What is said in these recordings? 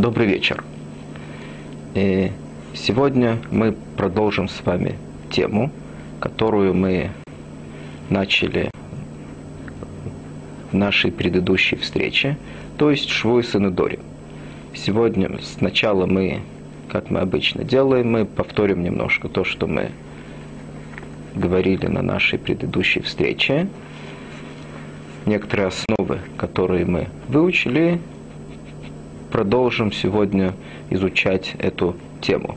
Добрый вечер. И сегодня мы продолжим с вами тему, которую мы начали в нашей предыдущей встрече, то есть Шву и Санедори. Сегодня сначала мы, как мы обычно делаем, мы повторим немножко то, что мы говорили на нашей предыдущей встрече, некоторые основы, которые мы выучили, продолжим сегодня изучать эту тему.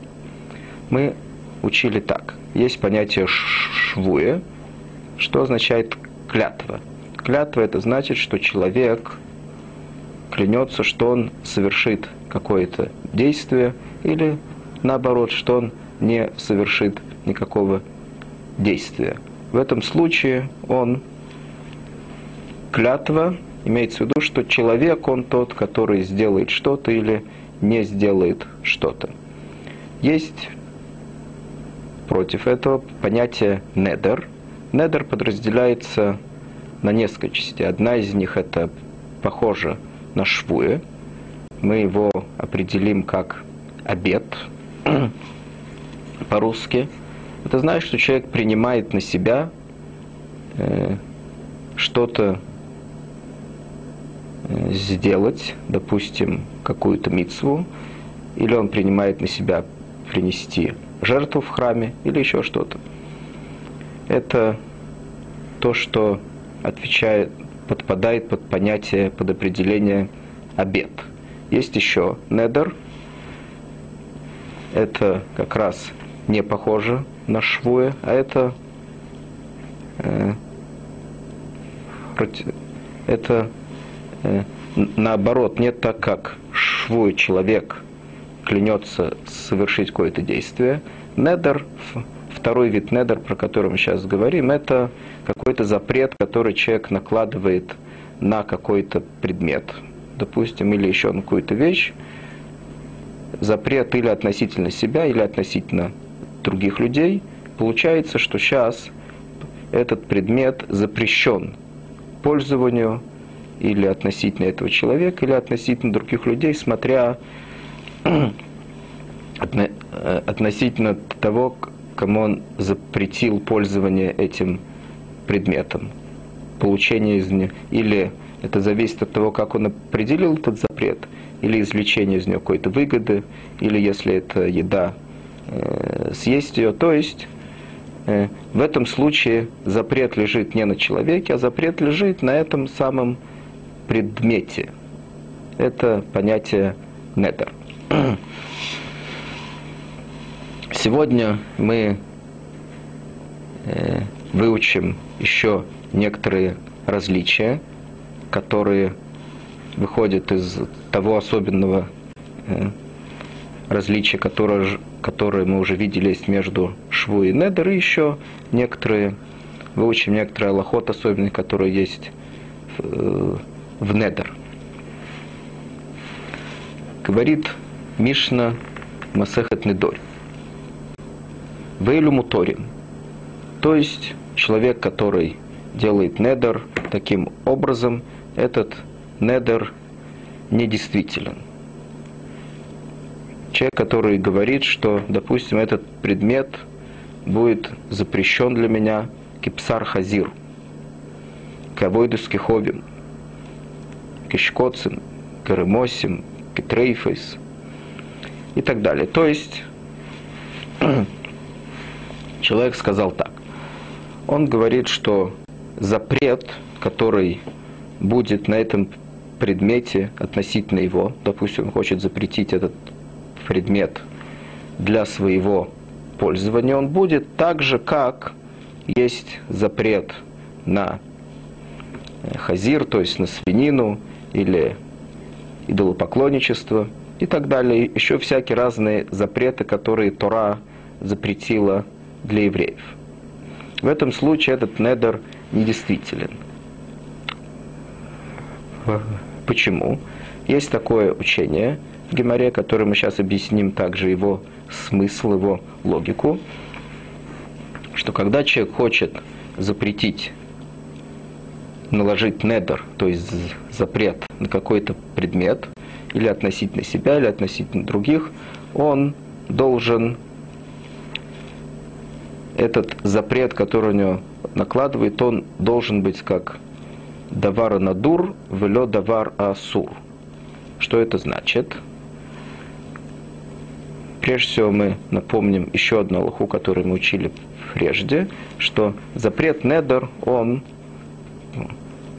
Мы учили так. Есть понятие швуя, что означает клятва. Клятва это значит, что человек клянется, что он совершит какое-то действие или наоборот, что он не совершит никакого действия. В этом случае он клятва имеется в виду, что человек, он тот, который сделает что-то или не сделает что-то. Есть против этого понятие недер. Недер подразделяется на несколько частей. Одна из них это похоже на швуе. Мы его определим как обед по-русски. Это значит, что человек принимает на себя э, что-то сделать, допустим, какую-то мицву, или он принимает на себя принести жертву в храме, или еще что-то. Это то, что отвечает, подпадает под понятие, под определение обед. Есть еще недер. Это как раз не похоже на швуя, а это э, это наоборот, не так, как швой человек клянется совершить какое-то действие. Недер, второй вид недер, про который мы сейчас говорим, это какой-то запрет, который человек накладывает на какой-то предмет, допустим, или еще на какую-то вещь. Запрет или относительно себя, или относительно других людей. Получается, что сейчас этот предмет запрещен пользованию, или относительно этого человека, или относительно других людей, смотря э, относительно того, кому он запретил пользование этим предметом, получение из него, или это зависит от того, как он определил этот запрет, или извлечение из него какой-то выгоды, или если это еда, э, съесть ее. То есть э, в этом случае запрет лежит не на человеке, а запрет лежит на этом самом предмете. Это понятие недер. Сегодня мы э, выучим еще некоторые различия, которые выходят из того особенного э, различия, которое, которое мы уже видели есть между шву и недер, и еще некоторые, выучим некоторые аллоход особенные, которые есть э, в недер. Говорит Мишна Масехет Недорь. Вейлю Муторин. То есть человек, который делает недер таким образом, этот недер недействителен. Человек, который говорит, что, допустим, этот предмет будет запрещен для меня кипсар хазир, кавойдус киховим – Кишкоцин, Каремосим, Кетрейфейс и так далее. То есть человек сказал так. Он говорит, что запрет, который будет на этом предмете относительно его, допустим, он хочет запретить этот предмет для своего пользования, он будет так же, как есть запрет на хазир, то есть на свинину, или идолопоклонничество и так далее. Еще всякие разные запреты, которые Тора запретила для евреев. В этом случае этот недер недействителен. Почему? Есть такое учение в Геморе, которое мы сейчас объясним также его смысл, его логику, что когда человек хочет запретить наложить недер, то есть запрет на какой-то предмет, или относительно себя, или относительно других, он должен этот запрет, который у него накладывает, он должен быть как давара надур, вело давар асур. Что это значит? Прежде всего мы напомним еще одну аллаху, которую мы учили прежде, что запрет недер, он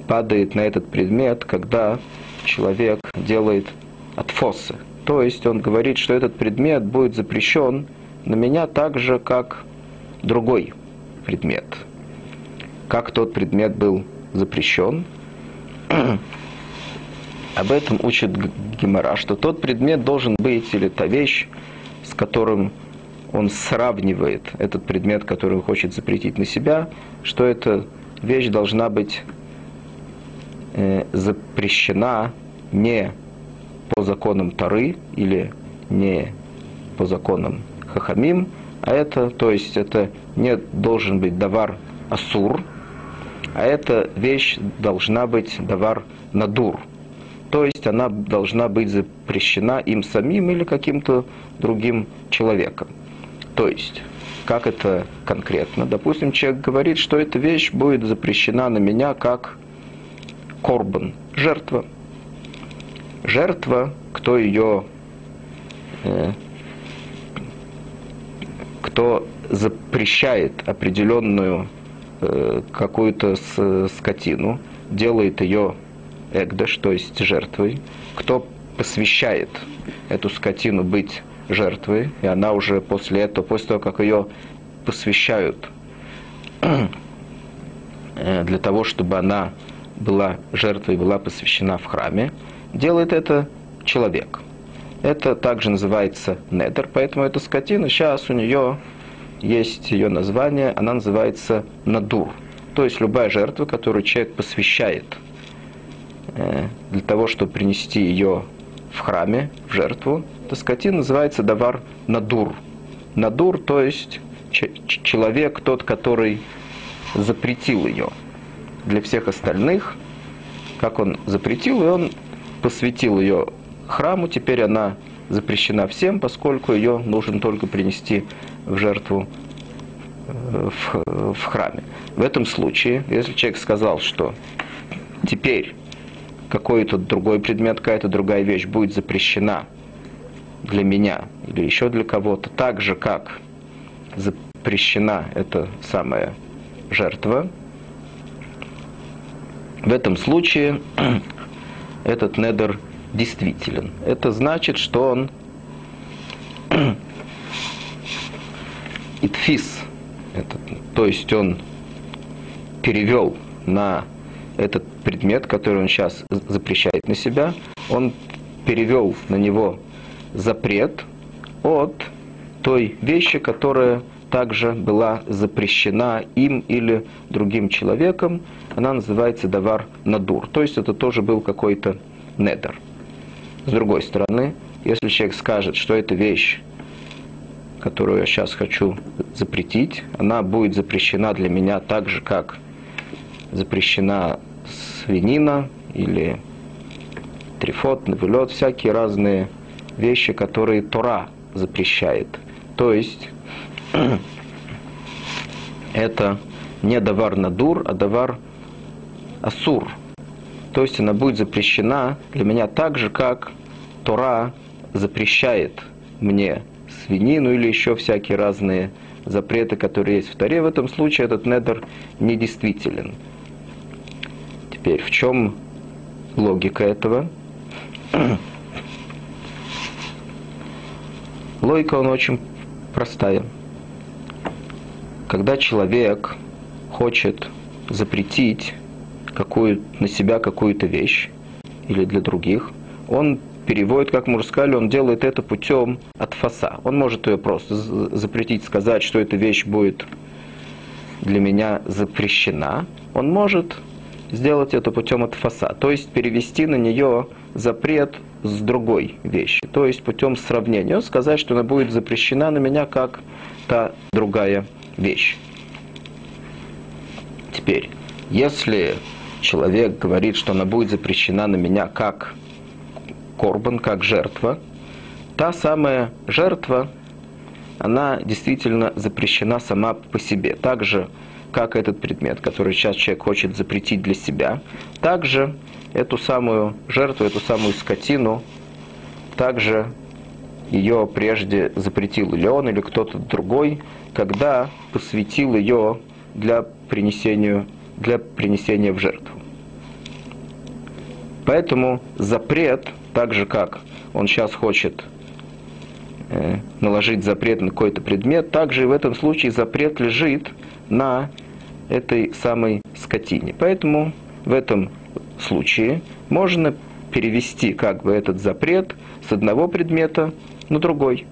падает на этот предмет, когда человек делает отфосы. То есть он говорит, что этот предмет будет запрещен на меня так же, как другой предмет. Как тот предмет был запрещен, об этом учит Гемора, что тот предмет должен быть, или та вещь, с которым он сравнивает этот предмет, который он хочет запретить на себя, что эта вещь должна быть запрещена не по законам Тары или не по законам Хахамим, а это, то есть это не должен быть давар асур, а эта вещь должна быть давар надур. То есть она должна быть запрещена им самим или каким-то другим человеком. То есть, как это конкретно? Допустим, человек говорит, что эта вещь будет запрещена на меня как корбан, жертва. Жертва, кто ее, э, кто запрещает определенную э, какую-то скотину, делает ее эгдаш, то есть жертвой, кто посвящает эту скотину быть жертвой, и она уже после этого, после того, как ее посвящают э, для того, чтобы она была жертвой, была посвящена в храме, делает это человек. Это также называется недер, поэтому эта скотина, сейчас у нее есть ее название, она называется надур. То есть любая жертва, которую человек посвящает э, для того, чтобы принести ее в храме, в жертву, эта скотина называется давар надур. Надур, то есть человек, тот, который запретил ее. Для всех остальных, как он запретил, и он посвятил ее храму, теперь она запрещена всем, поскольку ее нужно только принести в жертву э, в, в храме. В этом случае, если человек сказал, что теперь какой-то другой предмет, какая-то другая вещь будет запрещена для меня или еще для кого-то, так же, как запрещена эта самая жертва, в этом случае этот недер действителен. Это значит, что он итфис, то есть он перевел на этот предмет, который он сейчас запрещает на себя, он перевел на него запрет от той вещи, которая также была запрещена им или другим человеком. Она называется давар надур. То есть это тоже был какой-то недер. С другой стороны, если человек скажет, что эта вещь, которую я сейчас хочу запретить, она будет запрещена для меня так же, как запрещена свинина или трифот, навелет, всякие разные вещи, которые Тора запрещает. То есть это не давар надур, а давар асур. То есть она будет запрещена для меня так же, как Тора запрещает мне свинину или еще всякие разные запреты, которые есть в Торе. В этом случае этот недер недействителен. Теперь, в чем логика этого? Логика, он очень простая. Когда человек хочет запретить какую, на себя какую-то вещь или для других, он переводит, как мы уже сказали, он делает это путем от фаса. Он может ее просто запретить, сказать, что эта вещь будет для меня запрещена. Он может сделать это путем от фаса, то есть перевести на нее запрет с другой вещи, то есть путем сравнения, сказать, что она будет запрещена на меня как та другая вещь. Теперь, если человек говорит, что она будет запрещена на меня как корбан, как жертва, та самая жертва, она действительно запрещена сама по себе. Так же, как этот предмет, который сейчас человек хочет запретить для себя, также эту самую жертву, эту самую скотину, также ее прежде запретил или он, или кто-то другой, когда посвятил ее для принесения, для принесения в жертву. Поэтому запрет, так же как он сейчас хочет э, наложить запрет на какой-то предмет, также и в этом случае запрет лежит на этой самой скотине. Поэтому в этом случае можно перевести как бы этот запрет с одного предмета на другой.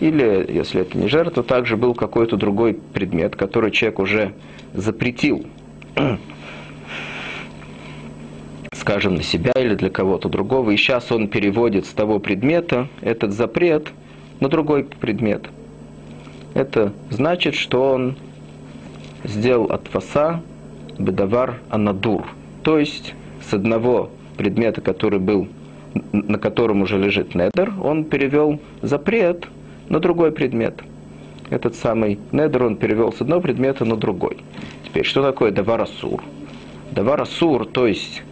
Или, если это не жертва, также был какой-то другой предмет, который человек уже запретил, скажем, на себя или для кого-то другого, и сейчас он переводит с того предмета этот запрет на другой предмет. Это значит, что он сделал от фаса бедавар анадур, то есть с одного предмета, который был, на котором уже лежит недер, он перевел запрет на другой предмет. Этот самый недер он перевел с одного предмета на другой. Теперь, что такое даварасур? Даварасур, то есть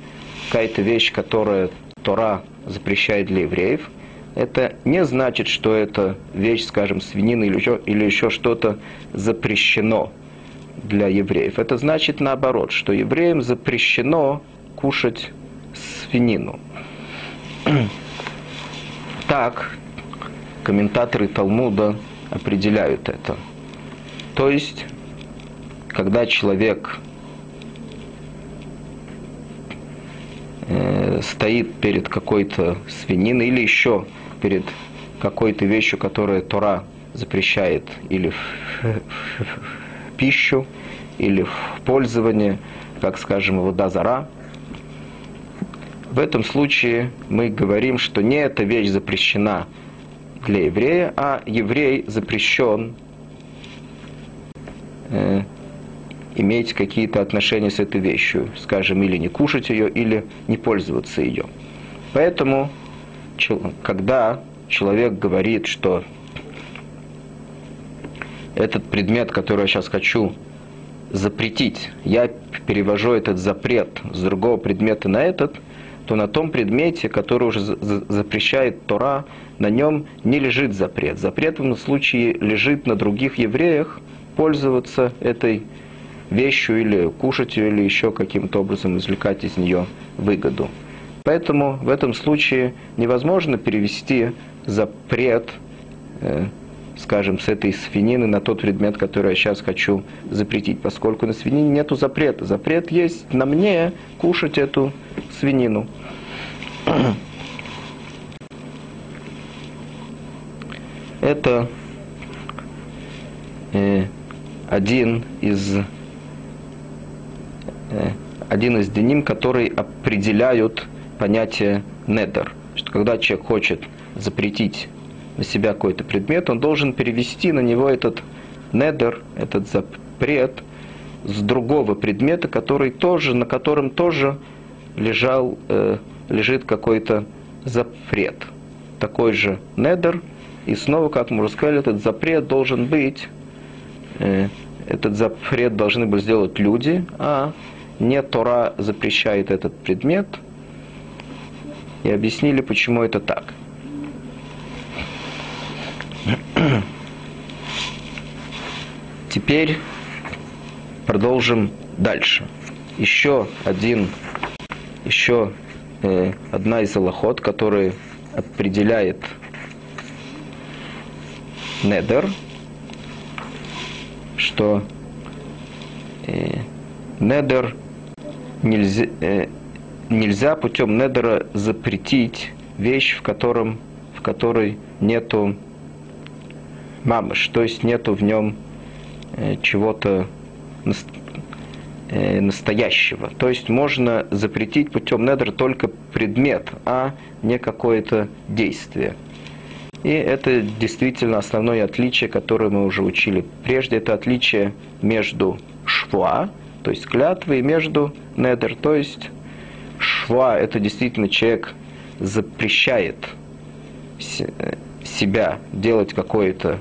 какая-то вещь, которая Тора запрещает для евреев, это не значит, что эта вещь, скажем, свинина или еще, или еще что-то запрещено для евреев. Это значит наоборот, что евреям запрещено кушать свинину. Так комментаторы Талмуда определяют это. То есть, когда человек э, стоит перед какой-то свининой или еще перед какой-то вещью, которая Тора запрещает или в, в, в пищу, или в пользование, как скажем, вода зара – в этом случае мы говорим, что не эта вещь запрещена для еврея, а еврей запрещен э, иметь какие-то отношения с этой вещью, скажем, или не кушать ее, или не пользоваться ее. Поэтому, когда человек говорит, что этот предмет, который я сейчас хочу запретить, я перевожу этот запрет с другого предмета на этот – то на том предмете, который уже запрещает Тора, на нем не лежит запрет. Запрет в этом случае лежит на других евреях пользоваться этой вещью или кушать ее, или еще каким-то образом извлекать из нее выгоду. Поэтому в этом случае невозможно перевести запрет, э, скажем, с этой свинины на тот предмет, который я сейчас хочу запретить, поскольку на свинине нету запрета. Запрет есть на мне кушать эту свинину. Это э, один из э, один из деним, который определяют понятие недер. Что когда человек хочет запретить на себя какой-то предмет, он должен перевести на него этот недер, этот запрет с другого предмета, который тоже, на котором тоже лежал, э, лежит какой-то запрет. Такой же недер. И снова, как мы уже сказали, этот запрет должен быть, э, этот запрет должны были сделать люди, а не Тора запрещает этот предмет. И объяснили, почему это так. Теперь продолжим дальше. Еще один еще э, одна из аллахот, которая определяет недер, что э, недер нельзя, э, нельзя путем недера запретить вещь, в, котором, в которой нету мамыш, то есть нету в нем чего-то Э, настоящего. То есть можно запретить путем недр только предмет, а не какое-то действие. И это действительно основное отличие, которое мы уже учили. Прежде это отличие между шва, то есть клятвой, и между недр, то есть шва – это действительно человек запрещает себя делать какое-то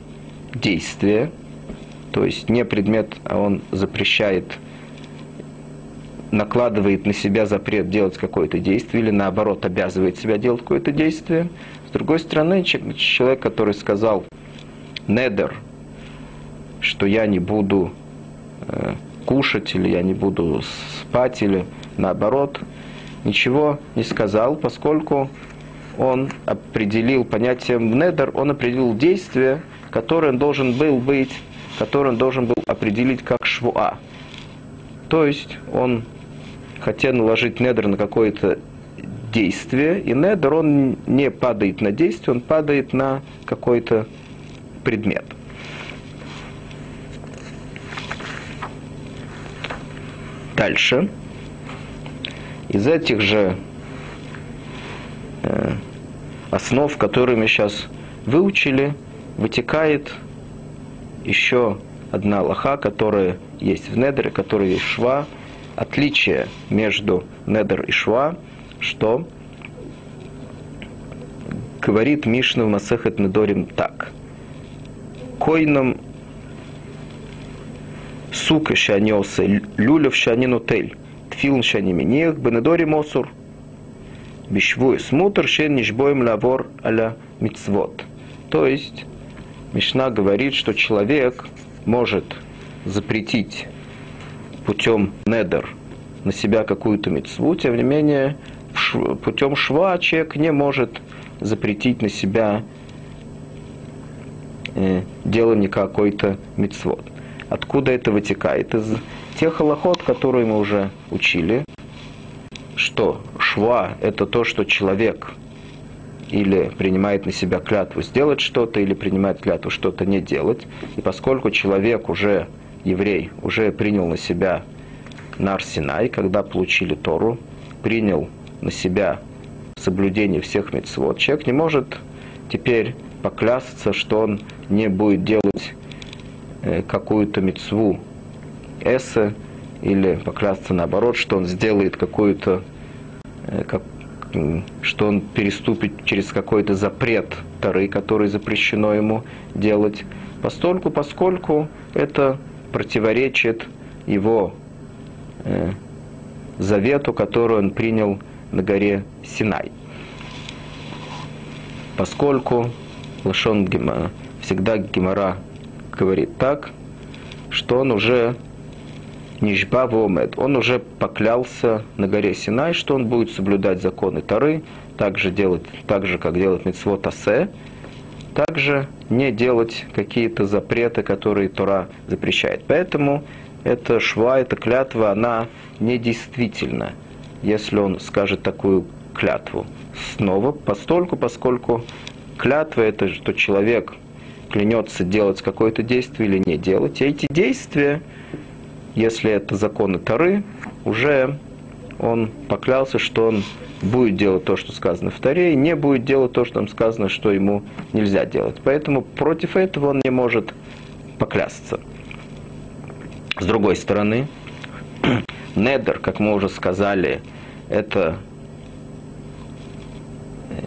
действие, то есть не предмет, а он запрещает, накладывает на себя запрет делать какое-то действие или наоборот обязывает себя делать какое-то действие. С другой стороны, человек, который сказал недер, что я не буду э, кушать или я не буду спать или наоборот, ничего не сказал, поскольку он определил понятием недер, он определил действие, которое он должен был быть, которое он должен был определить как швуа. То есть он хотел наложить недер на какое-то действие, и недер он не падает на действие, он падает на какой-то предмет. Дальше. Из этих же э, основ, которые мы сейчас выучили, вытекает еще одна лоха, которая есть в недере, которая есть шва отличие между недер и шва, что говорит Мишна в Масехет Недорим так. Койном сука шанеосы, люлев шанинутель, тфилн шаниминех, бенедори мосур, бишвуй смутер шен нишбоем лавор аля мицвод. То есть, Мишна говорит, что человек может запретить путем недер на себя какую-то мецву, тем не менее, путем шва человек не может запретить на себя э, делание какой-то мецвод. Откуда это вытекает? Из тех аллахот, которые мы уже учили, что шва – это то, что человек или принимает на себя клятву сделать что-то, или принимает клятву что-то не делать. И поскольку человек уже, еврей, уже принял на себя Нар Синай, когда получили Тору, принял на себя соблюдение всех мецвод, человек не может теперь поклясться, что он не будет делать Э, какую-то мецву эссе, или поклясться наоборот, что он сделает какую-то, э, как, что он переступит через какой-то запрет Тары, который запрещено ему делать, постольку, поскольку это противоречит его э, завету, который он принял на горе Синай. Поскольку Лашон Гема, всегда Гемора говорит так, что он уже Нишба Вомед, он уже поклялся на горе Синай, что он будет соблюдать законы Тары, так же, делать, так же как делать Митцвот Асе, также не делать какие-то запреты, которые Тора запрещает. Поэтому эта шва, эта клятва, она недействительна, если он скажет такую клятву. Снова, постольку, поскольку клятва это, что человек клянется делать какое-то действие или не делать. И эти действия, если это законы Тары, уже он поклялся, что он будет делать то, что сказано в Таре, и не будет делать то, что там сказано, что ему нельзя делать. Поэтому против этого он не может поклясться. С другой стороны, недер, как мы уже сказали, это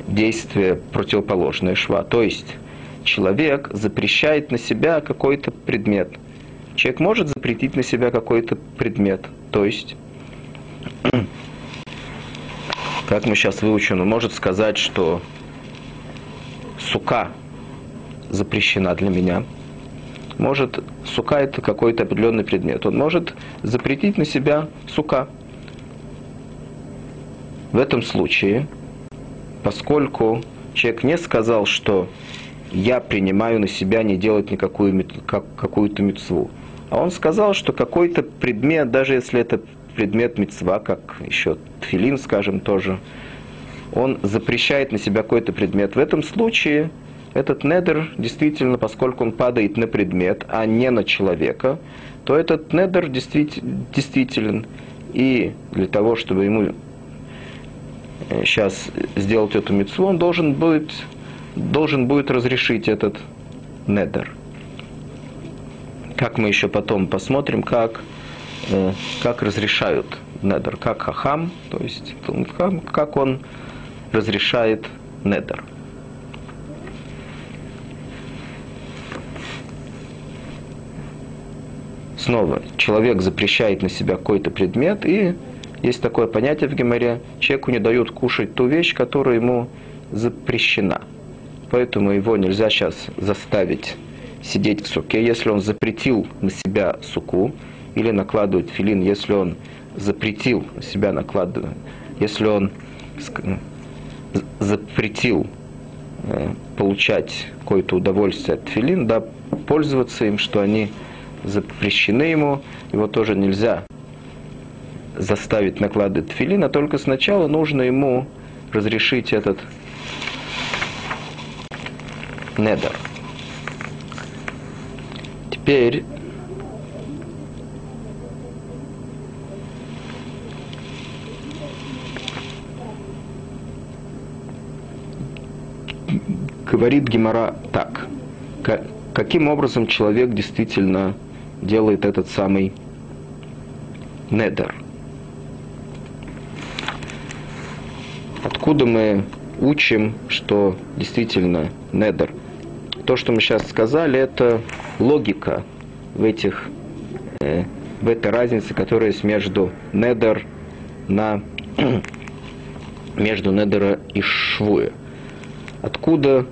действие противоположное шва. То есть человек запрещает на себя какой-то предмет. Человек может запретить на себя какой-то предмет. То есть, как мы сейчас выучим, он может сказать, что сука запрещена для меня. Может, сука это какой-то определенный предмет. Он может запретить на себя сука. В этом случае, поскольку человек не сказал, что я принимаю на себя не делать никакую как, какую-то мецву. А он сказал, что какой-то предмет, даже если это предмет мецва, как еще тфилин, скажем, тоже, он запрещает на себя какой-то предмет. В этом случае этот недер действительно, поскольку он падает на предмет, а не на человека, то этот недер действителен. И для того, чтобы ему сейчас э, сделать эту мецву, он должен быть должен будет разрешить этот недер. Как мы еще потом посмотрим, как, как разрешают недер, как хахам, то есть как он разрешает недер. Снова, человек запрещает на себя какой-то предмет, и есть такое понятие в Геморе, человеку не дают кушать ту вещь, которая ему запрещена. Поэтому его нельзя сейчас заставить сидеть в суке, если он запретил на себя суку, или накладывать филин, если он запретил себя накладывать, если он запретил э, получать какое-то удовольствие от филин, да, пользоваться им, что они запрещены ему, его тоже нельзя заставить накладывать филин, а только сначала нужно ему разрешить этот недер. Теперь говорит Гемора так. Каким образом человек действительно делает этот самый недер? Откуда мы учим, что действительно недер? То, что мы сейчас сказали, это логика в этих э, в этой разнице, которая есть между недер на между недера и швуя. Откуда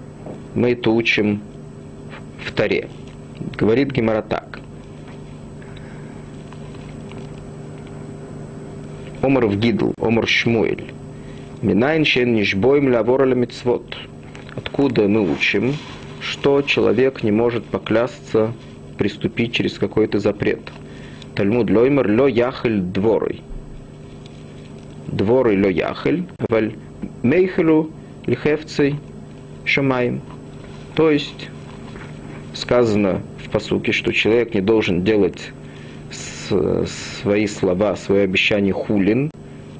мы это учим в Таре. Говорит Гемора так. Омар в Гидл, Омар Шмуэль. Минайн шен нишбоем лавора мицвод. Откуда мы учим, что человек не может поклясться приступить через какой-то запрет. Талмуд лоймер ло яхель дворой. Дворой ло яхель, валь мейхелу лихевцей шамаем. То есть сказано в посуке, что человек не должен делать свои слова, свои обещания хулин,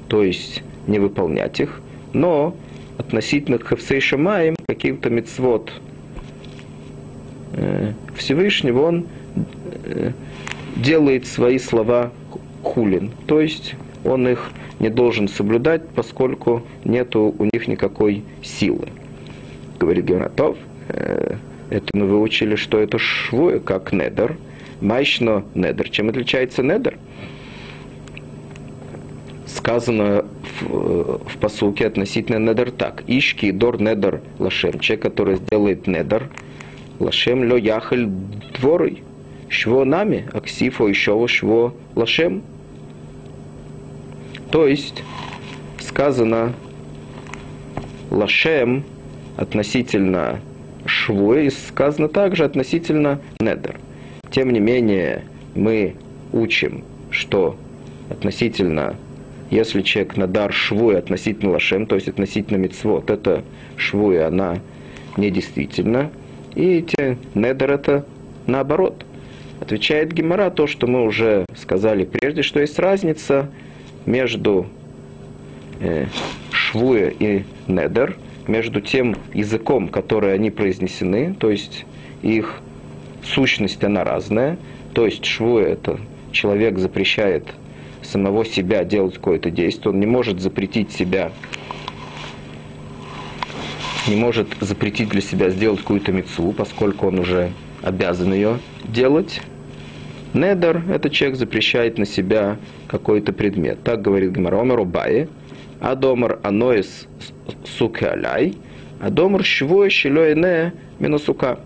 то есть не выполнять их, но относительно Хевсей Шамаем, каким-то мецвод э, Всевышнего, он э, делает свои слова хулин, то есть он их не должен соблюдать, поскольку нет у них никакой силы. Говорит Генатов, Э, это мы выучили, что это швуя, как недер. Майшно недер. Чем отличается недер? Сказано в, в посуке относительно недер так. Ишки дор недер лашем. Человек, который сделает недер. Лашем ло яхель дворой. Шво нами, аксифо еще шво лашем. То есть сказано лашем относительно швуэ, и сказано также относительно недер. Тем не менее, мы учим, что относительно, если человек надар швуэ относительно лашем, то есть относительно мецвод, это швуэ, она недействительна, и те недер это наоборот. Отвечает Гемора то, что мы уже сказали прежде, что есть разница между э, швуэ и недер – между тем языком, который они произнесены, то есть их сущность, она разная, то есть шву это человек запрещает самого себя делать какое-то действие, он не может запретить себя, не может запретить для себя сделать какую-то мецу, поскольку он уже обязан ее делать. Недер – это человек запрещает на себя какой-то предмет. Так говорит Гмаромер Убае – Адомар аноис сукаляй, адомар швой щелёйне минусука.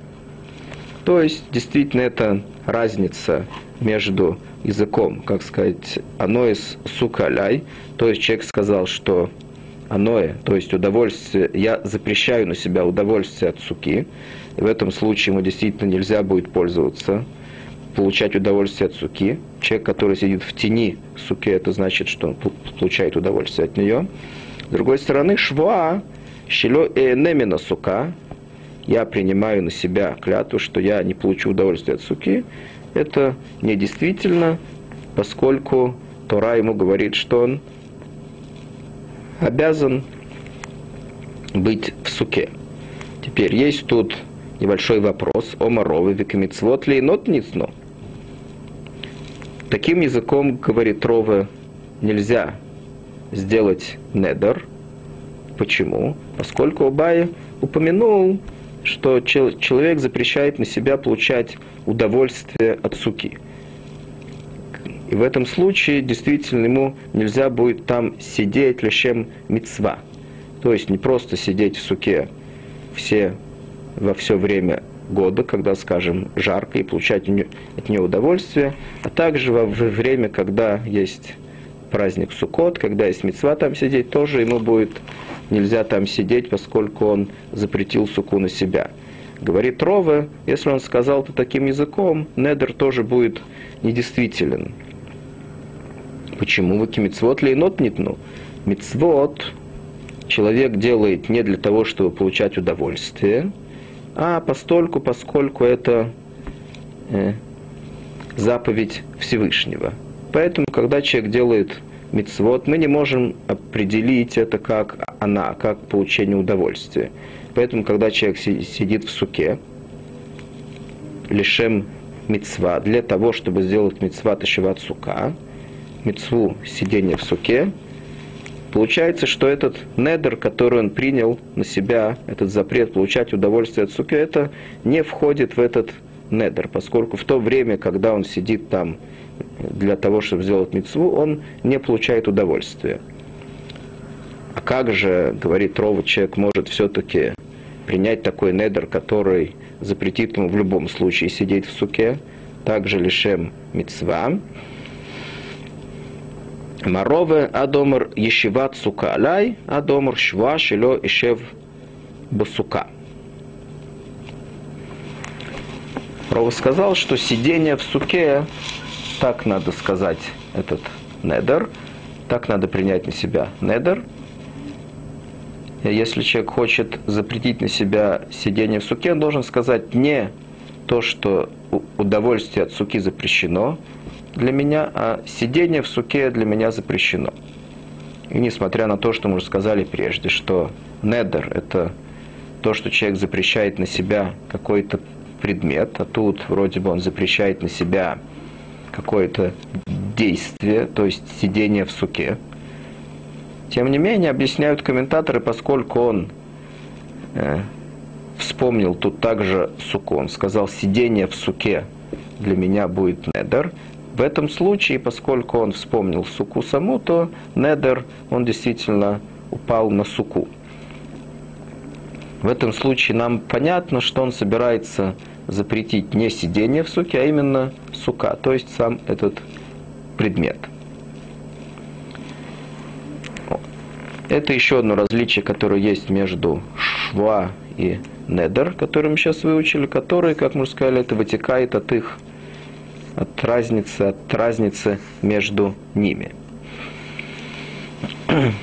То есть, действительно, это разница между языком, как сказать, аноис сукаляй, то есть человек сказал, что аное, то есть удовольствие, я запрещаю на себя удовольствие от суки, и в этом случае ему действительно нельзя будет пользоваться получать удовольствие от суки. Человек, который сидит в тени суки, это значит, что он получает удовольствие от нее. С другой стороны, шва, щело энемина сука, я принимаю на себя клятву, что я не получу удовольствие от суки, это недействительно, поскольку Тора ему говорит, что он обязан быть в суке. Теперь есть тут небольшой вопрос о морове векамицвот ли нот ницно. Таким языком, говорит Рова, нельзя сделать недер, Почему? Поскольку Обай упомянул, что человек запрещает на себя получать удовольствие от суки. И в этом случае действительно ему нельзя будет там сидеть лишем мецва. То есть не просто сидеть в суке все, во все время года, когда, скажем, жарко, и получать от нее удовольствие, а также во время, когда есть праздник Суккот, когда есть мецва там сидеть, тоже ему будет нельзя там сидеть, поскольку он запретил суку на себя. Говорит Рова, если он сказал это таким языком, недер тоже будет недействителен. Почему? Вы мицвот лейнот нитну. Мицвот человек делает не для того, чтобы получать удовольствие, а постольку, поскольку это э, заповедь Всевышнего. Поэтому, когда человек делает мицвод, мы не можем определить это как она, как получение удовольствия. Поэтому, когда человек сидит в суке, лишем мицва, для того, чтобы сделать мицва ташеват сука, мицву сидения в суке, получается, что этот недер, который он принял на себя, этот запрет получать удовольствие от суки, это не входит в этот недер, поскольку в то время, когда он сидит там для того, чтобы сделать мецву, он не получает удовольствия. А как же, говорит Рова, человек может все-таки принять такой недер, который запретит ему в любом случае сидеть в суке, также лишем мецва. Марове адомар ешиват сука алай, адомар шва шило ишев басука. Рова сказал, что сидение в суке так надо сказать этот недер, так надо принять на себя недер. Если человек хочет запретить на себя сидение в суке, он должен сказать не то, что удовольствие от суки запрещено для меня, а сидение в суке для меня запрещено. И несмотря на то, что мы уже сказали прежде, что недер – это то, что человек запрещает на себя какой-то предмет, а тут вроде бы он запрещает на себя какое-то действие, то есть сидение в суке. Тем не менее, объясняют комментаторы, поскольку он э, вспомнил тут также суку, он сказал, сидение в суке для меня будет недер. В этом случае, поскольку он вспомнил суку саму, то недер, он действительно упал на суку. В этом случае нам понятно, что он собирается запретить не сидение в суке, а именно сука, то есть сам этот предмет. Это еще одно различие, которое есть между шва и недер, которые мы сейчас выучили, которые, как мы сказали, это вытекает от их, от разницы, от разницы между ними.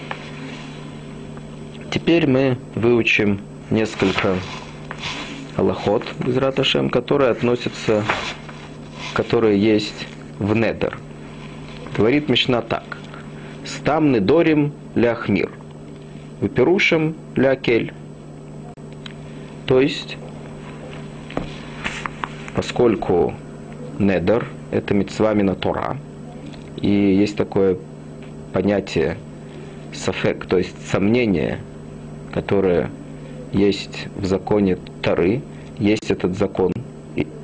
Теперь мы выучим несколько аллахот, без раташем, которые относятся, которые есть в недер. Говорит Мишна так. Стам недорим ляхмир. Выпирушим лякель. То есть, поскольку недер – это митцва на Тора, и есть такое понятие сафек, то есть сомнение, которое есть в законе Тары, есть этот закон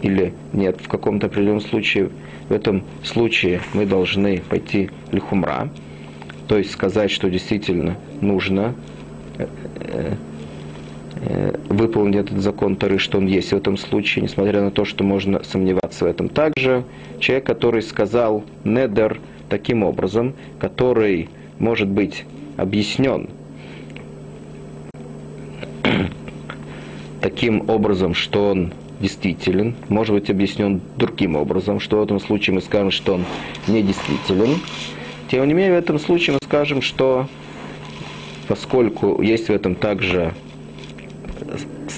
или нет. В каком-то определенном случае, в этом случае мы должны пойти лихумра, то есть сказать, что действительно нужно э, выполнить этот закон Тары, что он есть в этом случае, несмотря на то, что можно сомневаться в этом. Также человек, который сказал недер таким образом, который может быть объяснен таким образом, что он действителен, может быть объяснен другим образом, что в этом случае мы скажем, что он недействителен. Тем не менее, в этом случае мы скажем, что поскольку есть в этом также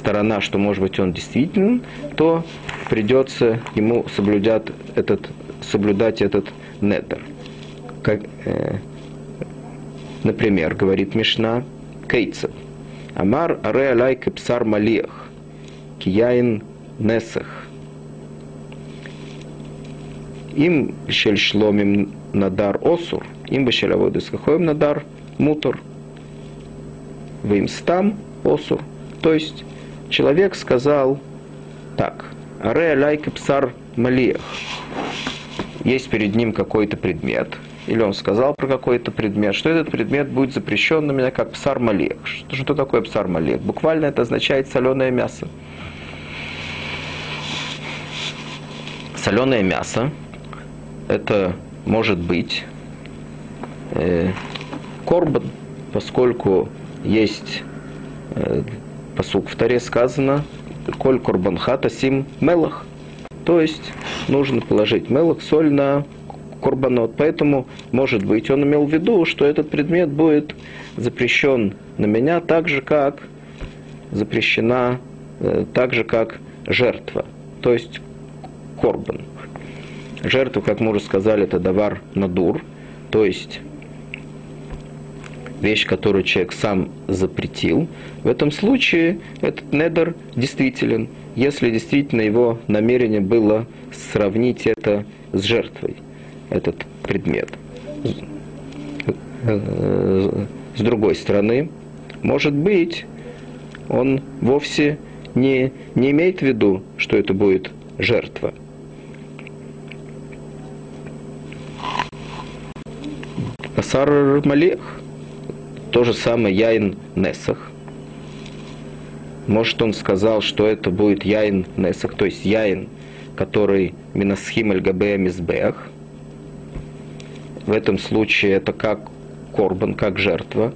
сторона, что может быть он действителен, то придется ему соблюдать этот, соблюдать этот нетер. Как, э, например, говорит Мишна, Кейцев – Амар аре алай кепсар малиях, кияин несах. Им шель шломим надар осур, им бешель аводес надар мутор. вимстам осур. То есть человек сказал так, аре лайк псар малиях. Есть перед ним какой-то предмет, или он сказал про какой-то предмет, что этот предмет будет запрещен на меня как псар малех. Что, что такое псар малех? Буквально это означает соленое мясо. Соленое мясо это может быть э, корбан, поскольку есть э, посук в таре сказано коль корбан хата сим мелах. То есть нужно положить мелах, соль на корбанот. Поэтому, может быть, он имел в виду, что этот предмет будет запрещен на меня так же, как запрещена, э, так же, как жертва. То есть корбан. Жертва, как мы уже сказали, это давар надур, то есть вещь, которую человек сам запретил. В этом случае этот недер действителен, если действительно его намерение было сравнить это с жертвой этот предмет. С другой стороны, может быть, он вовсе не, не имеет в виду, что это будет жертва. Асар Малех, то же самое Яин Несах. Может, он сказал, что это будет Яин Несах, то есть Яин, который Минасхим Эль Мизбех, в этом случае это как корбан, как жертва.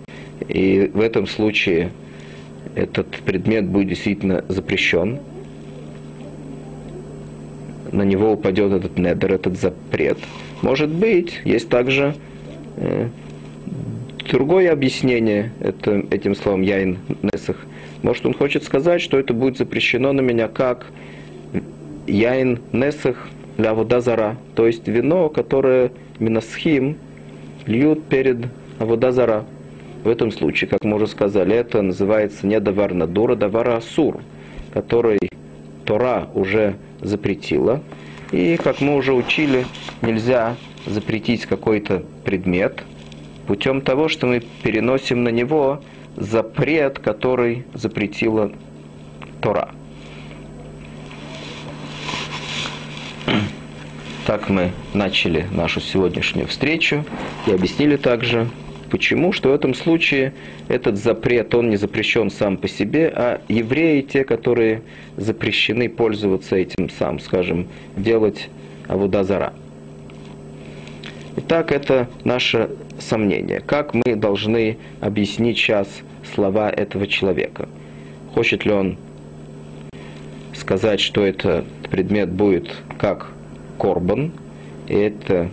И в этом случае этот предмет будет действительно запрещен. На него упадет этот недер, этот запрет. Может быть, есть также э, другое объяснение это, этим словом Яин Несах. Может, он хочет сказать, что это будет запрещено на меня как Яин Несах для водозара, то есть вино, которое Минасхим льют перед Аводазара. В этом случае, как мы уже сказали, это называется не давар надура, давар асур, который Тора уже запретила. И, как мы уже учили, нельзя запретить какой-то предмет путем того, что мы переносим на него запрет, который запретила Тора. Так мы начали нашу сегодняшнюю встречу и объяснили также, почему, что в этом случае этот запрет, он не запрещен сам по себе, а евреи, те, которые запрещены пользоваться этим сам, скажем, делать авудазара. Итак, это наше сомнение. Как мы должны объяснить сейчас слова этого человека? Хочет ли он сказать, что этот предмет будет как Корбан, и это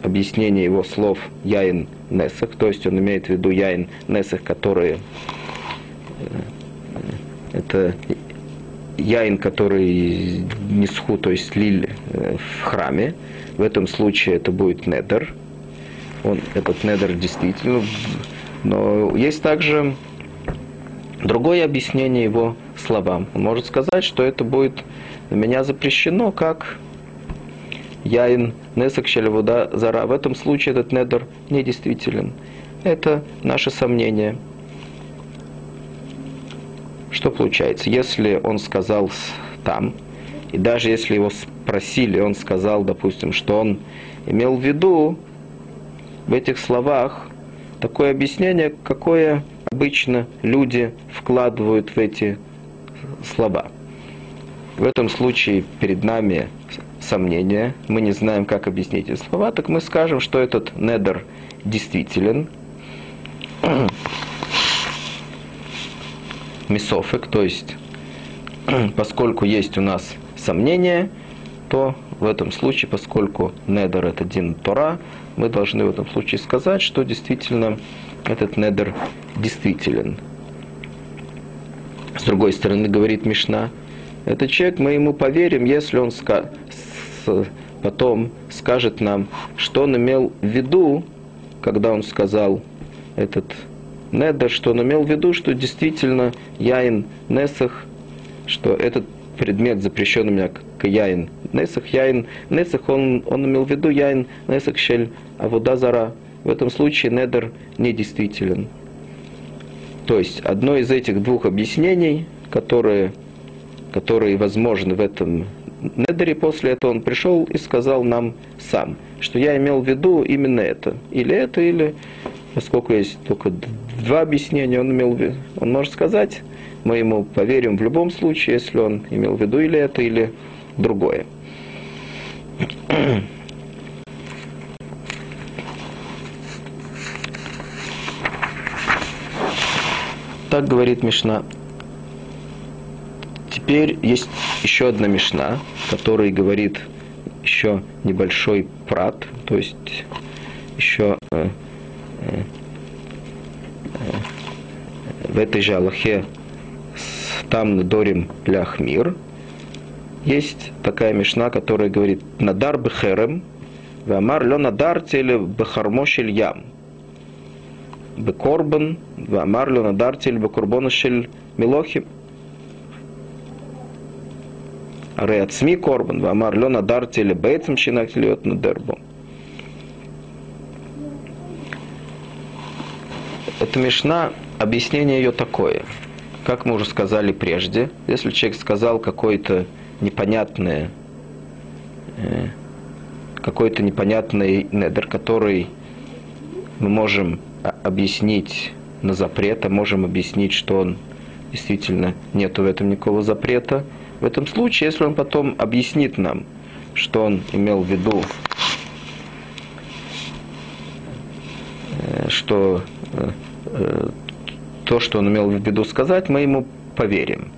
объяснение его слов Яин Несах, то есть он имеет в виду Яин Несах, которые э, это Яин, который несху, то есть лиль э, в храме. В этом случае это будет недер. Он, этот недер действительно. Но есть также другое объяснение его словам. Он может сказать, что это будет для меня запрещено, как Яин Несак вода Зара. В этом случае этот недер недействителен. Это наше сомнение. Что получается? Если он сказал там, и даже если его спросили, он сказал, допустим, что он имел в виду в этих словах такое объяснение, какое обычно люди вкладывают в эти слова. В этом случае перед нами сомнения, мы не знаем, как объяснить эти слова, так мы скажем, что этот недер действителен. Мисофик, то есть, поскольку есть у нас сомнения, то в этом случае, поскольку недер это дин Тора, мы должны в этом случае сказать, что действительно этот недер действителен. С другой стороны, говорит Мишна, этот человек, мы ему поверим, если он потом скажет нам, что он имел в виду, когда он сказал этот Недер, что он имел в виду, что действительно Яин Несах, что этот предмет запрещен у меня к Яин Несах. Яин Несах, он, он имел в виду Яин Несах Шель Авода Зара. В этом случае Недер недействителен. То есть одно из этих двух объяснений, которые, которые возможны в этом Недере, после этого он пришел и сказал нам сам, что я имел в виду именно это. Или это, или, поскольку есть только два объяснения, он имел в виду, он может сказать, мы ему поверим в любом случае, если он имел в виду или это, или другое. Так говорит Мишна. Теперь есть еще одна Мишна, которая говорит еще небольшой прат, то есть еще э, э, э, в этой же Аллахе там Дорим Ляхмир есть такая мешна, которая говорит «Надар бехерем, вамар лё надар теле бехармошель ям». Бекорбан, вамар лё надар теле бекорбоношель милохим. Реацми корбан, вамар лё надар теле бейцем щенак льёт надербом. Эта мешна, объяснение ее такое. Как мы уже сказали прежде, если человек сказал какой-то непонятное, э, какой-то непонятный недер, который мы можем объяснить на запрет, а можем объяснить, что он действительно нету в этом никакого запрета – в этом случае, если он потом объяснит нам, что он имел в виду, э, что э, то, что он имел в виду сказать, мы ему поверим.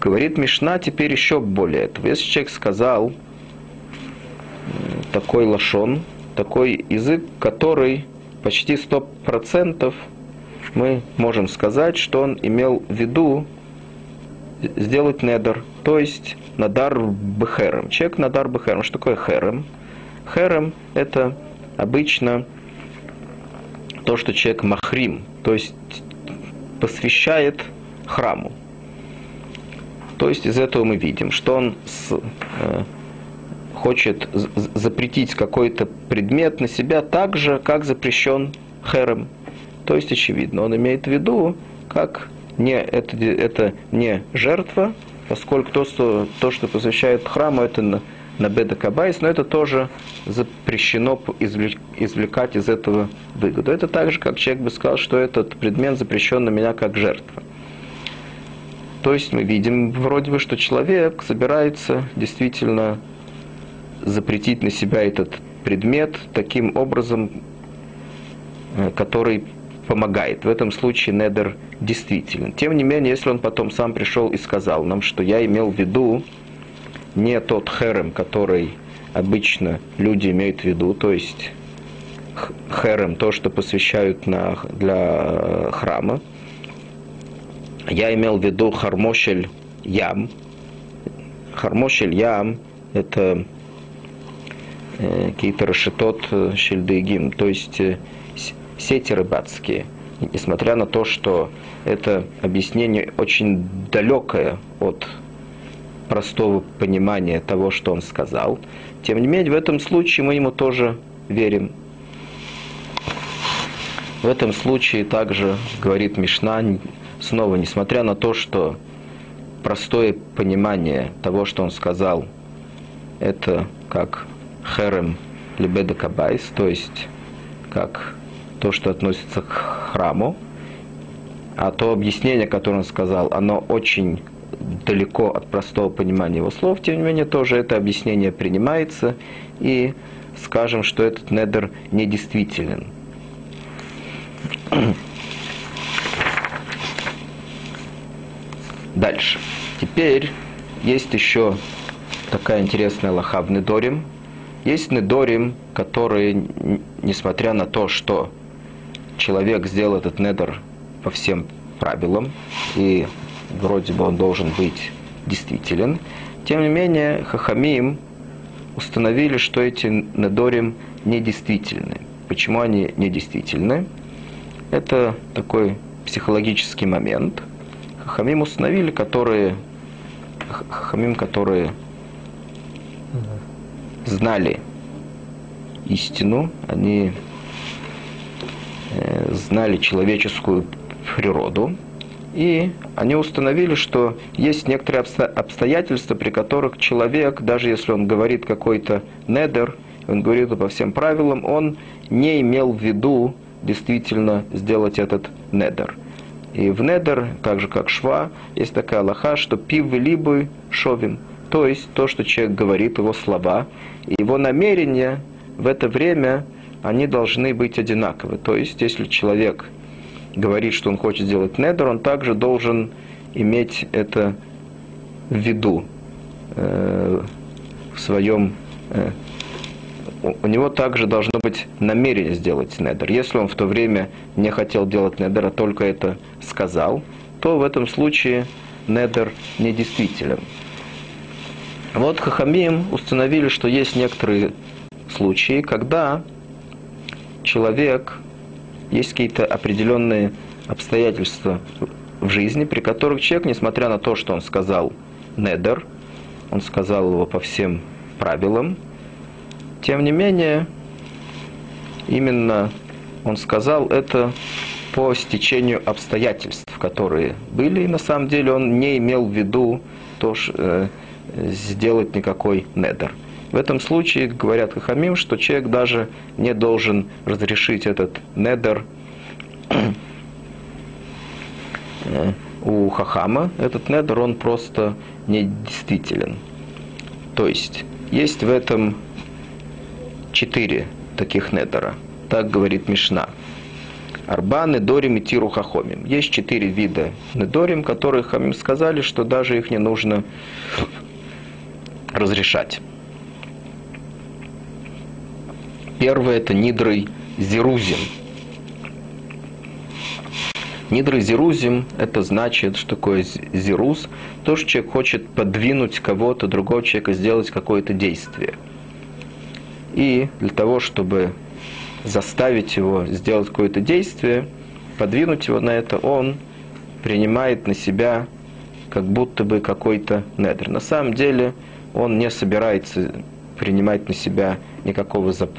Говорит Мишна теперь еще более этого. Если человек сказал такой лошон, такой язык, который почти сто процентов мы можем сказать, что он имел в виду сделать недер, то есть надар бхерем. Человек надар бхерем. Что такое херем? Херем – это обычно то, что человек махрим, то есть посвящает храму. То есть из этого мы видим, что он с, э, хочет запретить какой-то предмет на себя так же, как запрещен херем. То есть, очевидно, он имеет в виду, как не, это, это не жертва, поскольку то, что, то, что посвящает храму, это на, на беда кабайс, но это тоже запрещено извлек, извлекать из этого выгоду. Это так же, как человек бы сказал, что этот предмет запрещен на меня как жертва. То есть мы видим вроде бы, что человек собирается действительно запретить на себя этот предмет таким образом, э, который помогает. В этом случае недер действителен. Тем не менее, если он потом сам пришел и сказал нам, что я имел в виду не тот херем, который обычно люди имеют в виду, то есть херем, то, что посвящают на, для храма, я имел в виду хармошель ям. Хармошель ям – это э, какие-то решетот э, шельдыгим, то есть э, сети рыбацкие. Несмотря на то, что это объяснение очень далекое от простого понимания того, что он сказал, тем не менее, в этом случае мы ему тоже верим. В этом случае также говорит Мишна, снова, несмотря на то, что простое понимание того, что он сказал, это как херем либеда кабайс, то есть как то, что относится к храму, а то объяснение, которое он сказал, оно очень далеко от простого понимания его слов, тем не менее, тоже это объяснение принимается, и скажем, что этот недер недействителен. Дальше. Теперь есть еще такая интересная лоха в Недорим. Есть Недорим, которые, несмотря на то, что человек сделал этот недер по всем правилам, и вроде бы он должен быть действителен, тем не менее Хахамим установили, что эти недорим недействительны. Почему они недействительны? Это такой психологический момент. Хахамим установили, которые Хахамим, которые знали истину, они Э, знали человеческую природу, и они установили, что есть некоторые обстоятельства, при которых человек, даже если он говорит какой-то недер, он говорит по всем правилам, он не имел в виду действительно сделать этот недер. И в недер, так же как шва, есть такая лоха, что пив либо шовим, то есть то, что человек говорит, его слова, и его намерения в это время, они должны быть одинаковы. То есть, если человек говорит, что он хочет сделать недер, он также должен иметь это в виду э, в своем э, у него также должно быть намерение сделать недер. Если он в то время не хотел делать недер, а только это сказал, то в этом случае недер недействителен. Вот Хахамим установили, что есть некоторые случаи, когда человек, есть какие-то определенные обстоятельства в жизни, при которых человек, несмотря на то, что он сказал недер, он сказал его по всем правилам, тем не менее, именно он сказал это по стечению обстоятельств, которые были, и на самом деле он не имел в виду то, что, э, сделать никакой недер. В этом случае говорят Хахамим, что человек даже не должен разрешить этот недер э, у Хахама. Этот недер, он просто недействителен. То есть, есть в этом четыре таких недера. Так говорит Мишна. Арба, Недорим и Тиру Хахомим. Есть четыре вида Недорим, которые Хамим сказали, что даже их не нужно разрешать. Первое это Нидрой Зерузим. Нидрой Зерузим это значит, что такое Зеруз, то, что человек хочет подвинуть кого-то, другого человека, сделать какое-то действие – и для того, чтобы заставить его сделать какое-то действие, подвинуть его на это, он принимает на себя как будто бы какой-то недр. На самом деле он не собирается принимать на себя никакого зап...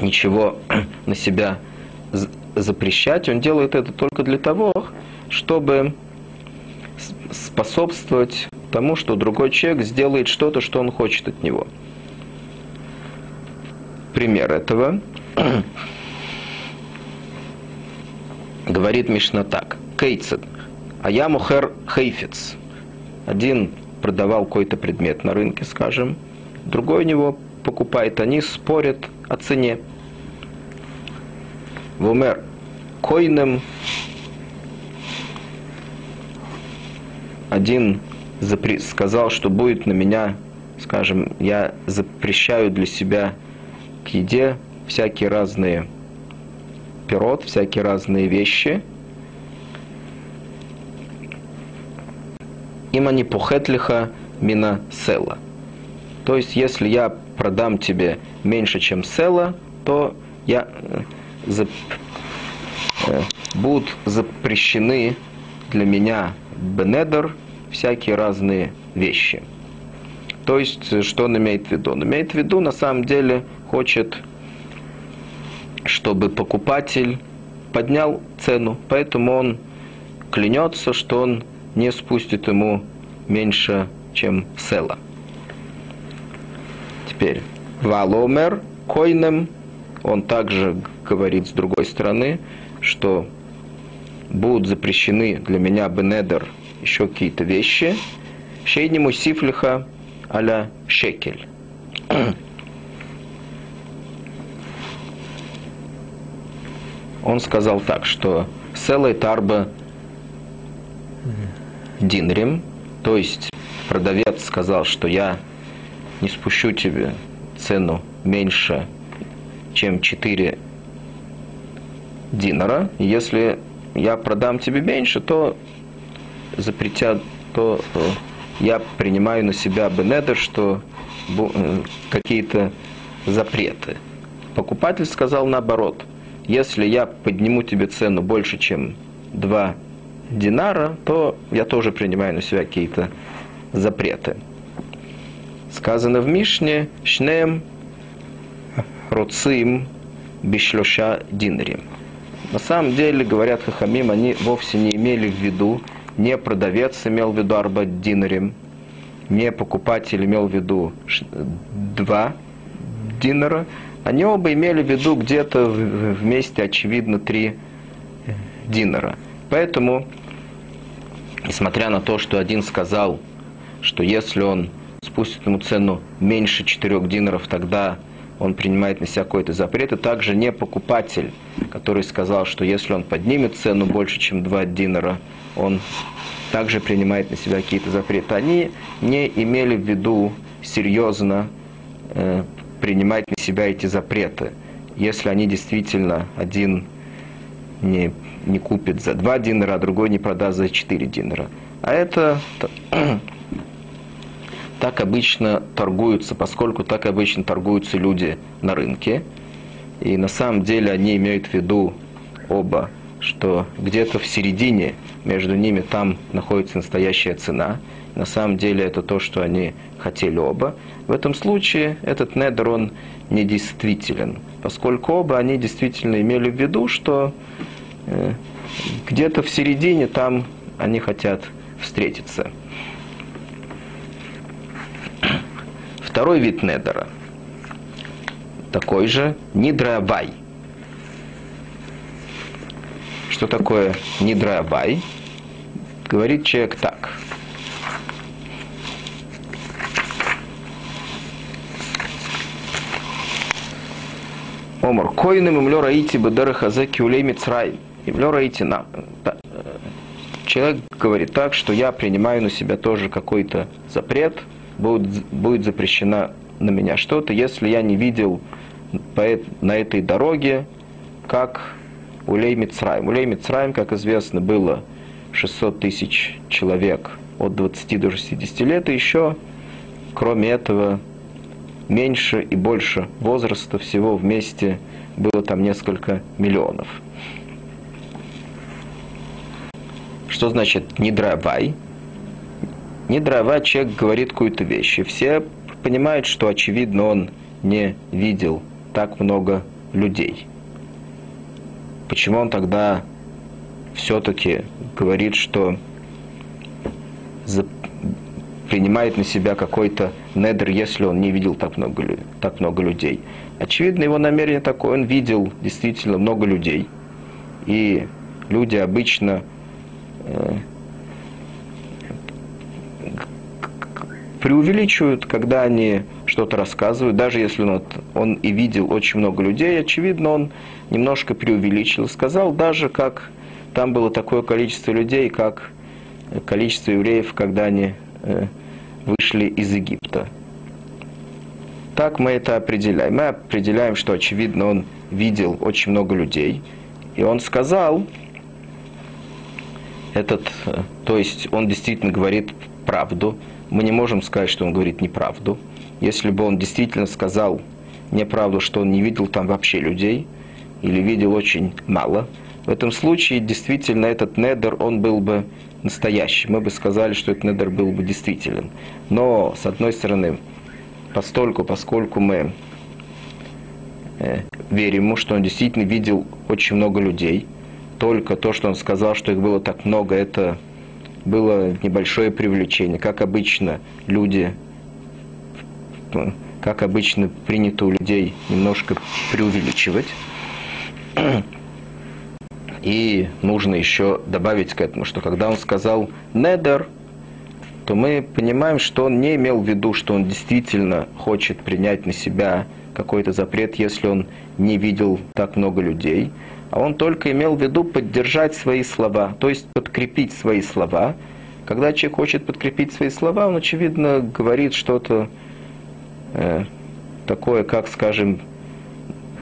ничего на себя запрещать. Он делает это только для того, чтобы способствовать тому, что другой человек сделает что-то, что он хочет от него пример этого. Говорит Мишна так. Кейцет. А я мухер хейфец. Один продавал какой-то предмет на рынке, скажем, другой у него покупает, они спорят о цене. Вумер койным один сказал, что будет на меня, скажем, я запрещаю для себя к еде всякие разные пирот, всякие разные вещи. Им они пухетлиха мина села. То есть, если я продам тебе меньше, чем села, то я э, зап... Э, будут запрещены для меня бенедер всякие разные вещи. То есть, что он имеет в виду? Он имеет в виду, на самом деле, хочет, чтобы покупатель поднял цену, поэтому он клянется, что он не спустит ему меньше, чем села. Теперь, валомер койнем, он также говорит с другой стороны, что будут запрещены для меня бенедер еще какие-то вещи, шейнему сифлиха аля шекель. Он сказал так, что Селай Тарба Динрим, то есть продавец сказал, что я не спущу тебе цену меньше, чем 4 динара. Если я продам тебе меньше, то запретят, то я принимаю на себя бенедер, что э, какие-то запреты. Покупатель сказал наоборот – если я подниму тебе цену больше, чем 2 динара, то я тоже принимаю на себя какие-то запреты. Сказано в Мишне, шнем роцим бишлоша динарим. На самом деле, говорят Хахамим, они вовсе не имели в виду, не продавец имел в виду арба динарем, не покупатель имел в виду два динара, они оба имели в виду где-то вместе, очевидно, три динара. Поэтому, несмотря на то, что один сказал, что если он спустит ему цену меньше четырех динаров, тогда он принимает на себя какой-то запрет, и также не покупатель, который сказал, что если он поднимет цену больше, чем 2 динара, он также принимает на себя какие-то запреты. Они не имели в виду серьезно э, принимать на себя эти запреты. Если они действительно один не, не купит за 2 динара, а другой не продаст за 4 динара. А это так обычно торгуются, поскольку так обычно торгуются люди на рынке. И на самом деле они имеют в виду оба, что где-то в середине между ними там находится настоящая цена. На самом деле это то, что они хотели оба. В этом случае этот недер, он недействителен, поскольку оба они действительно имели в виду, что э, где-то в середине там они хотят встретиться. Второй вид недера. Такой же нидравай. Что такое нидравай? Говорит человек так. Омар, койным им раити бедера хазеки улей мицрай. Им раити на. Человек говорит так, что я принимаю на себя тоже какой-то запрет – будет, будет запрещено на меня что-то, если я не видел на этой дороге, как Улей Мицраем. Улей Мицраем, как известно, было 600 тысяч человек от 20 до 60 лет, и еще, кроме этого, меньше и больше возраста всего вместе было там несколько миллионов. Что значит «нидравай»? не дрова, человек говорит какую-то вещь. И все понимают, что, очевидно, он не видел так много людей. Почему он тогда все-таки говорит, что. Принимает на себя какой-то недр, если он не видел так много, так много людей? Очевидно, его намерение такое, он видел действительно много людей. И люди обычно э, преувеличивают, когда они что-то рассказывают, даже если он, он и видел очень много людей, очевидно, он немножко преувеличил, сказал даже, как там было такое количество людей, как количество евреев, когда они э, вышли из Египта. Так мы это определяем. Мы определяем, что, очевидно, он видел очень много людей, и он сказал, этот, э, то есть он действительно говорит правду, мы не можем сказать, что он говорит неправду. Если бы он действительно сказал неправду, что он не видел там вообще людей, или видел очень мало, в этом случае действительно этот недер, он был бы настоящий. Мы бы сказали, что этот недер был бы действителен. Но, с одной стороны, постольку, поскольку мы э, верим ему, что он действительно видел очень много людей, только то, что он сказал, что их было так много, это было небольшое привлечение. Как обычно люди, как обычно принято у людей немножко преувеличивать. И нужно еще добавить к этому, что когда он сказал «недер», то мы понимаем, что он не имел в виду, что он действительно хочет принять на себя какой-то запрет, если он не видел так много людей – а он только имел в виду поддержать свои слова, то есть подкрепить свои слова. Когда человек хочет подкрепить свои слова, он, очевидно, говорит что-то э, такое, как, скажем,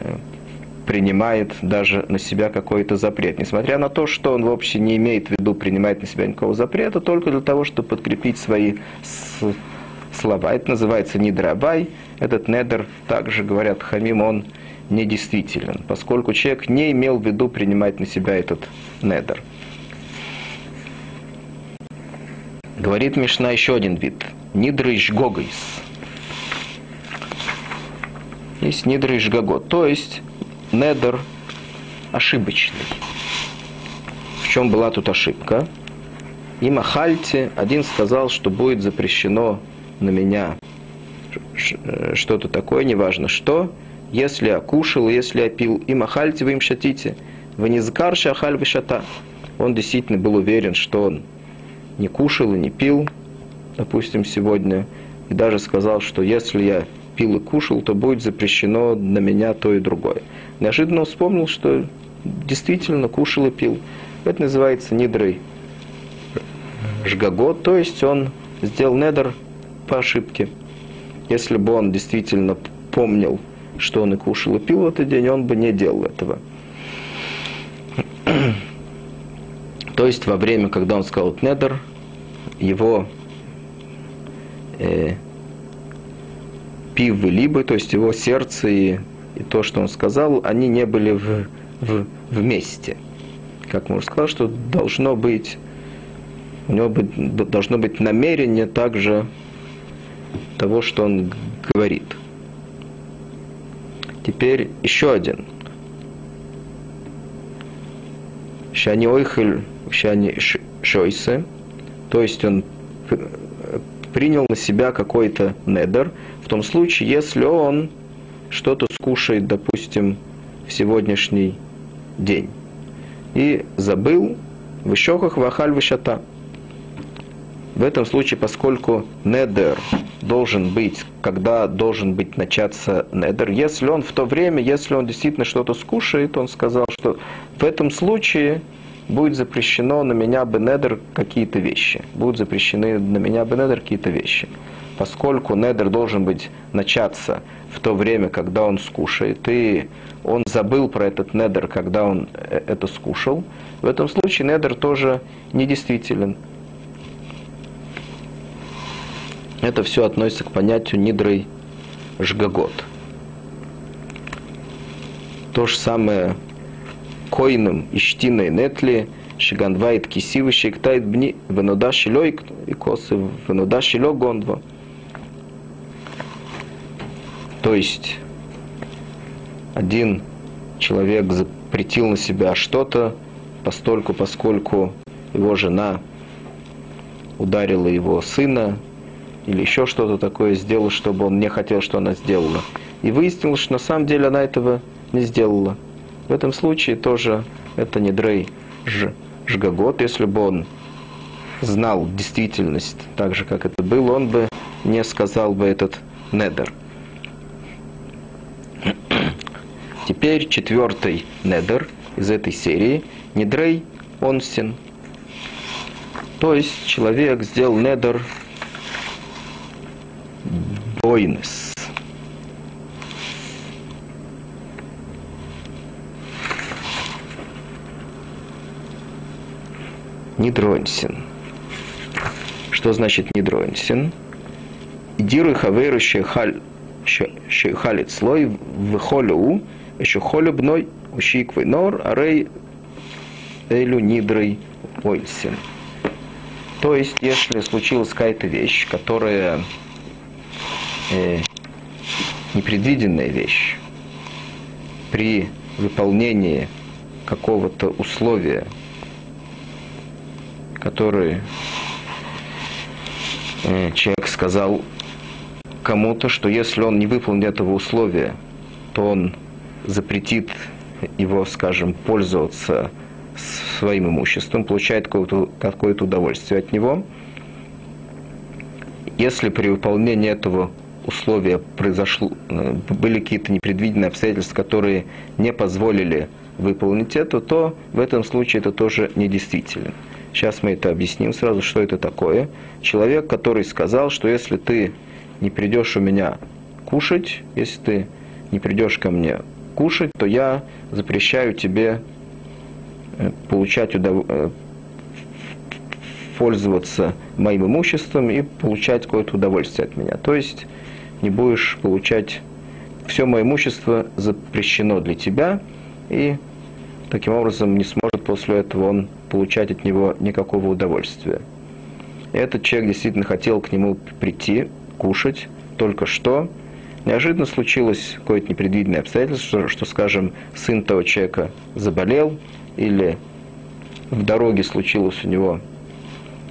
э, принимает даже на себя какой-то запрет. Несмотря на то, что он вообще не имеет в виду принимать на себя никакого запрета, только для того, чтобы подкрепить свои слова. Это называется нидрабай. Этот недер, также говорят хамим, он недействителен, поскольку человек не имел в виду принимать на себя этот недер. Говорит Мишна еще один вид. Нидрыш гогайс. Есть нидрыш гагот. То есть недер, ошибочный. В чем была тут ошибка? И Махальте один сказал, что будет запрещено на меня э, что-то такое, неважно что, если я кушал, если я пил. И Махальте вы им шатите. Вы не закарша, ахаль вы шата. Он действительно был уверен, что он не кушал и не пил, допустим, сегодня, и даже сказал, что если я пил и кушал, то будет запрещено на меня то и другое. Неожиданно вспомнил, что действительно кушал и пил. Это называется нидрой жгагот, то есть он сделал недр по ошибке. Если бы он действительно помнил, что он и кушал и пил в этот день, он бы не делал этого. То есть во время, когда он сказал недр, его э, пив либо, то есть его сердце и, и то, что он сказал, они не были в, в, вместе. Как мы уже сказали, что должно быть, у него быть, должно быть намерение также того, что он говорит. Теперь еще один. Шани ойхель, шани шойсе, то есть он принял на себя какой-то недер, в том случае, если он что-то скушает, допустим, в сегодняшний день, и забыл в щеках вахаль вышата. В этом случае, поскольку недер должен быть, когда должен быть начаться недер, если он в то время, если он действительно что-то скушает, он сказал, что в этом случае будет запрещено на меня бенедер какие-то вещи. Будут запрещены на меня бенедер какие-то вещи. Поскольку недер должен быть начаться в то время, когда он скушает, и он забыл про этот недер, когда он э, это скушал, в этом случае недер тоже недействителен. Это все относится к понятию нидрой жгагот. То же самое коином иштиной нетли, шиганвайт кисивы шиктайт бни, венуда шилой и косы венуда шило гондва. То есть один человек запретил на себя что-то, постольку, поскольку его жена ударила его сына или еще что-то такое сделала, чтобы он не хотел, что она сделала. И выяснилось, что на самом деле она этого не сделала. В этом случае тоже это не дрей ж, жгагот. Если бы он знал действительность так же, как это было, он бы не сказал бы этот недер. Теперь четвертый недер из этой серии. Недрей онсин. То есть человек сделал недер бойнес. Нидронсин. Что значит нидронсин? Идиры хавейру шехалит слой в холю, еще холю бной ущиквы нор, арей элю нидрой ойсин. То есть, если случилась какая-то вещь, которая э, непредвиденная вещь, при выполнении какого-то условия который э, человек сказал кому-то, что если он не выполнит этого условия, то он запретит его, скажем, пользоваться своим имуществом, получает какое-то какое удовольствие от него. Если при выполнении этого условия произошло, э, были какие-то непредвиденные обстоятельства, которые не позволили выполнить это, то в этом случае это тоже недействителен. Сейчас мы это объясним сразу, что это такое. Человек, который сказал, что если ты не придешь у меня кушать, если ты не придешь ко мне кушать, то я запрещаю тебе э, получать удов... Э, пользоваться моим имуществом и получать какое-то удовольствие от меня. То есть не будешь получать все мое имущество запрещено для тебя, и таким образом не сможет после этого он получать от него никакого удовольствия. Этот человек действительно хотел к нему прийти, кушать, только что неожиданно случилось какое-то непредвиденное обстоятельство, что, что, скажем, сын того человека заболел, или в дороге случилось у него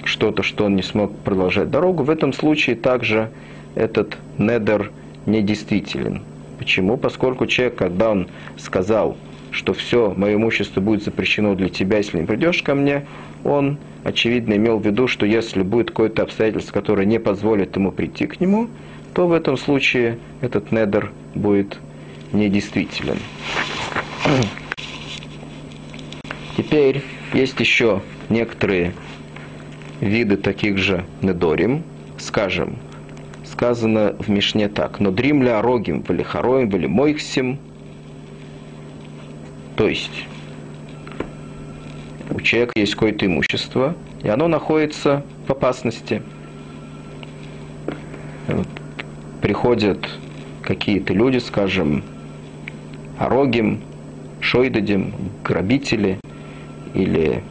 что-то, что он не смог продолжать дорогу, в этом случае также этот недер недействителен. Почему? Поскольку человек, когда он сказал, что все, мое имущество будет запрещено для тебя, если не придешь ко мне, он, очевидно, имел в виду, что если будет какое-то обстоятельство, которое не позволит ему прийти к нему, то в этом случае этот недер будет недействителен. Теперь есть еще некоторые виды таких же недорим. Скажем, сказано в Мишне так. Но дримля рогим, валихароем, валимойхсим. То есть, у человека есть какое-то имущество, и оно находится в опасности. Приходят какие-то люди, скажем, орогим, шойдадим, грабители – или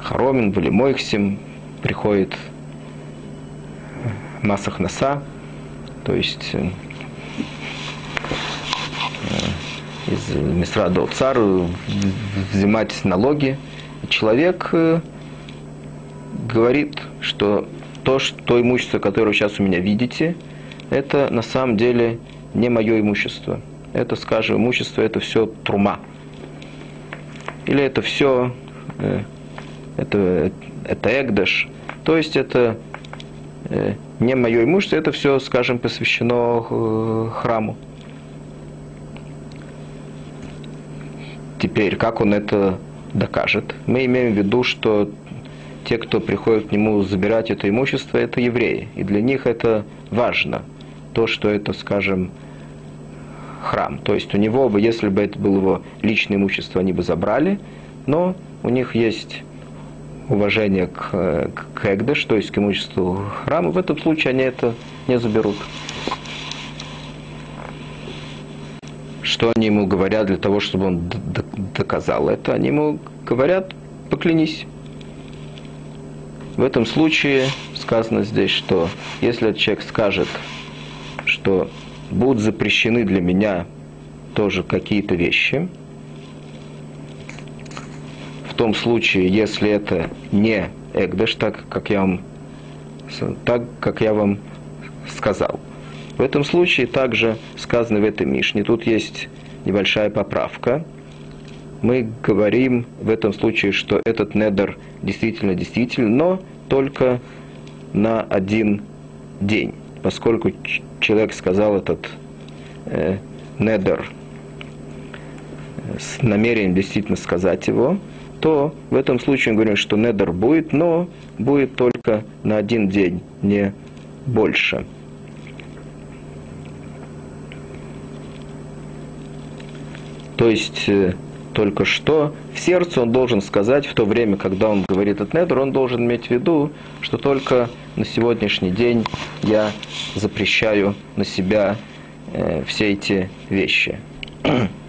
Харомин, или Мойхсим, приходит Масах Наса, то есть э, из Мисра до Цар взимать налоги. Человек э, говорит, что то, что, то имущество, которое вы сейчас у меня видите, это на самом деле не мое имущество. Это, скажем, имущество, это все трума. Или это все, э, это, это эгдаш, то есть это э, не мое имущество, это все, скажем, посвящено храму. Теперь, как он это докажет? Мы имеем в виду, что те, кто приходит к нему забирать это имущество, это евреи. И для них это важно. То, что это, скажем, храм. То есть у него бы, если бы это было его личное имущество, они бы забрали, но у них есть уважение к, к Экдеш, то есть к имуществу храма. В этом случае они это не заберут. Что они ему говорят для того, чтобы он доказал это? Они ему говорят, поклянись. В этом случае сказано здесь, что если человек скажет, что будут запрещены для меня тоже какие-то вещи. В том случае, если это не Эгдеш, так как я вам, так, как я вам сказал. В этом случае также сказано в этой Мишне, тут есть небольшая поправка. Мы говорим в этом случае, что этот недер действительно действительно, но только на один день поскольку человек сказал этот э, недер э, с намерением действительно сказать его, то в этом случае мы говорим, что недер будет, но будет только на один день, не больше. То есть э, только что в сердце он должен сказать в то время, когда он говорит от недр, он должен иметь в виду, что только на сегодняшний день я запрещаю на себя э, все эти вещи.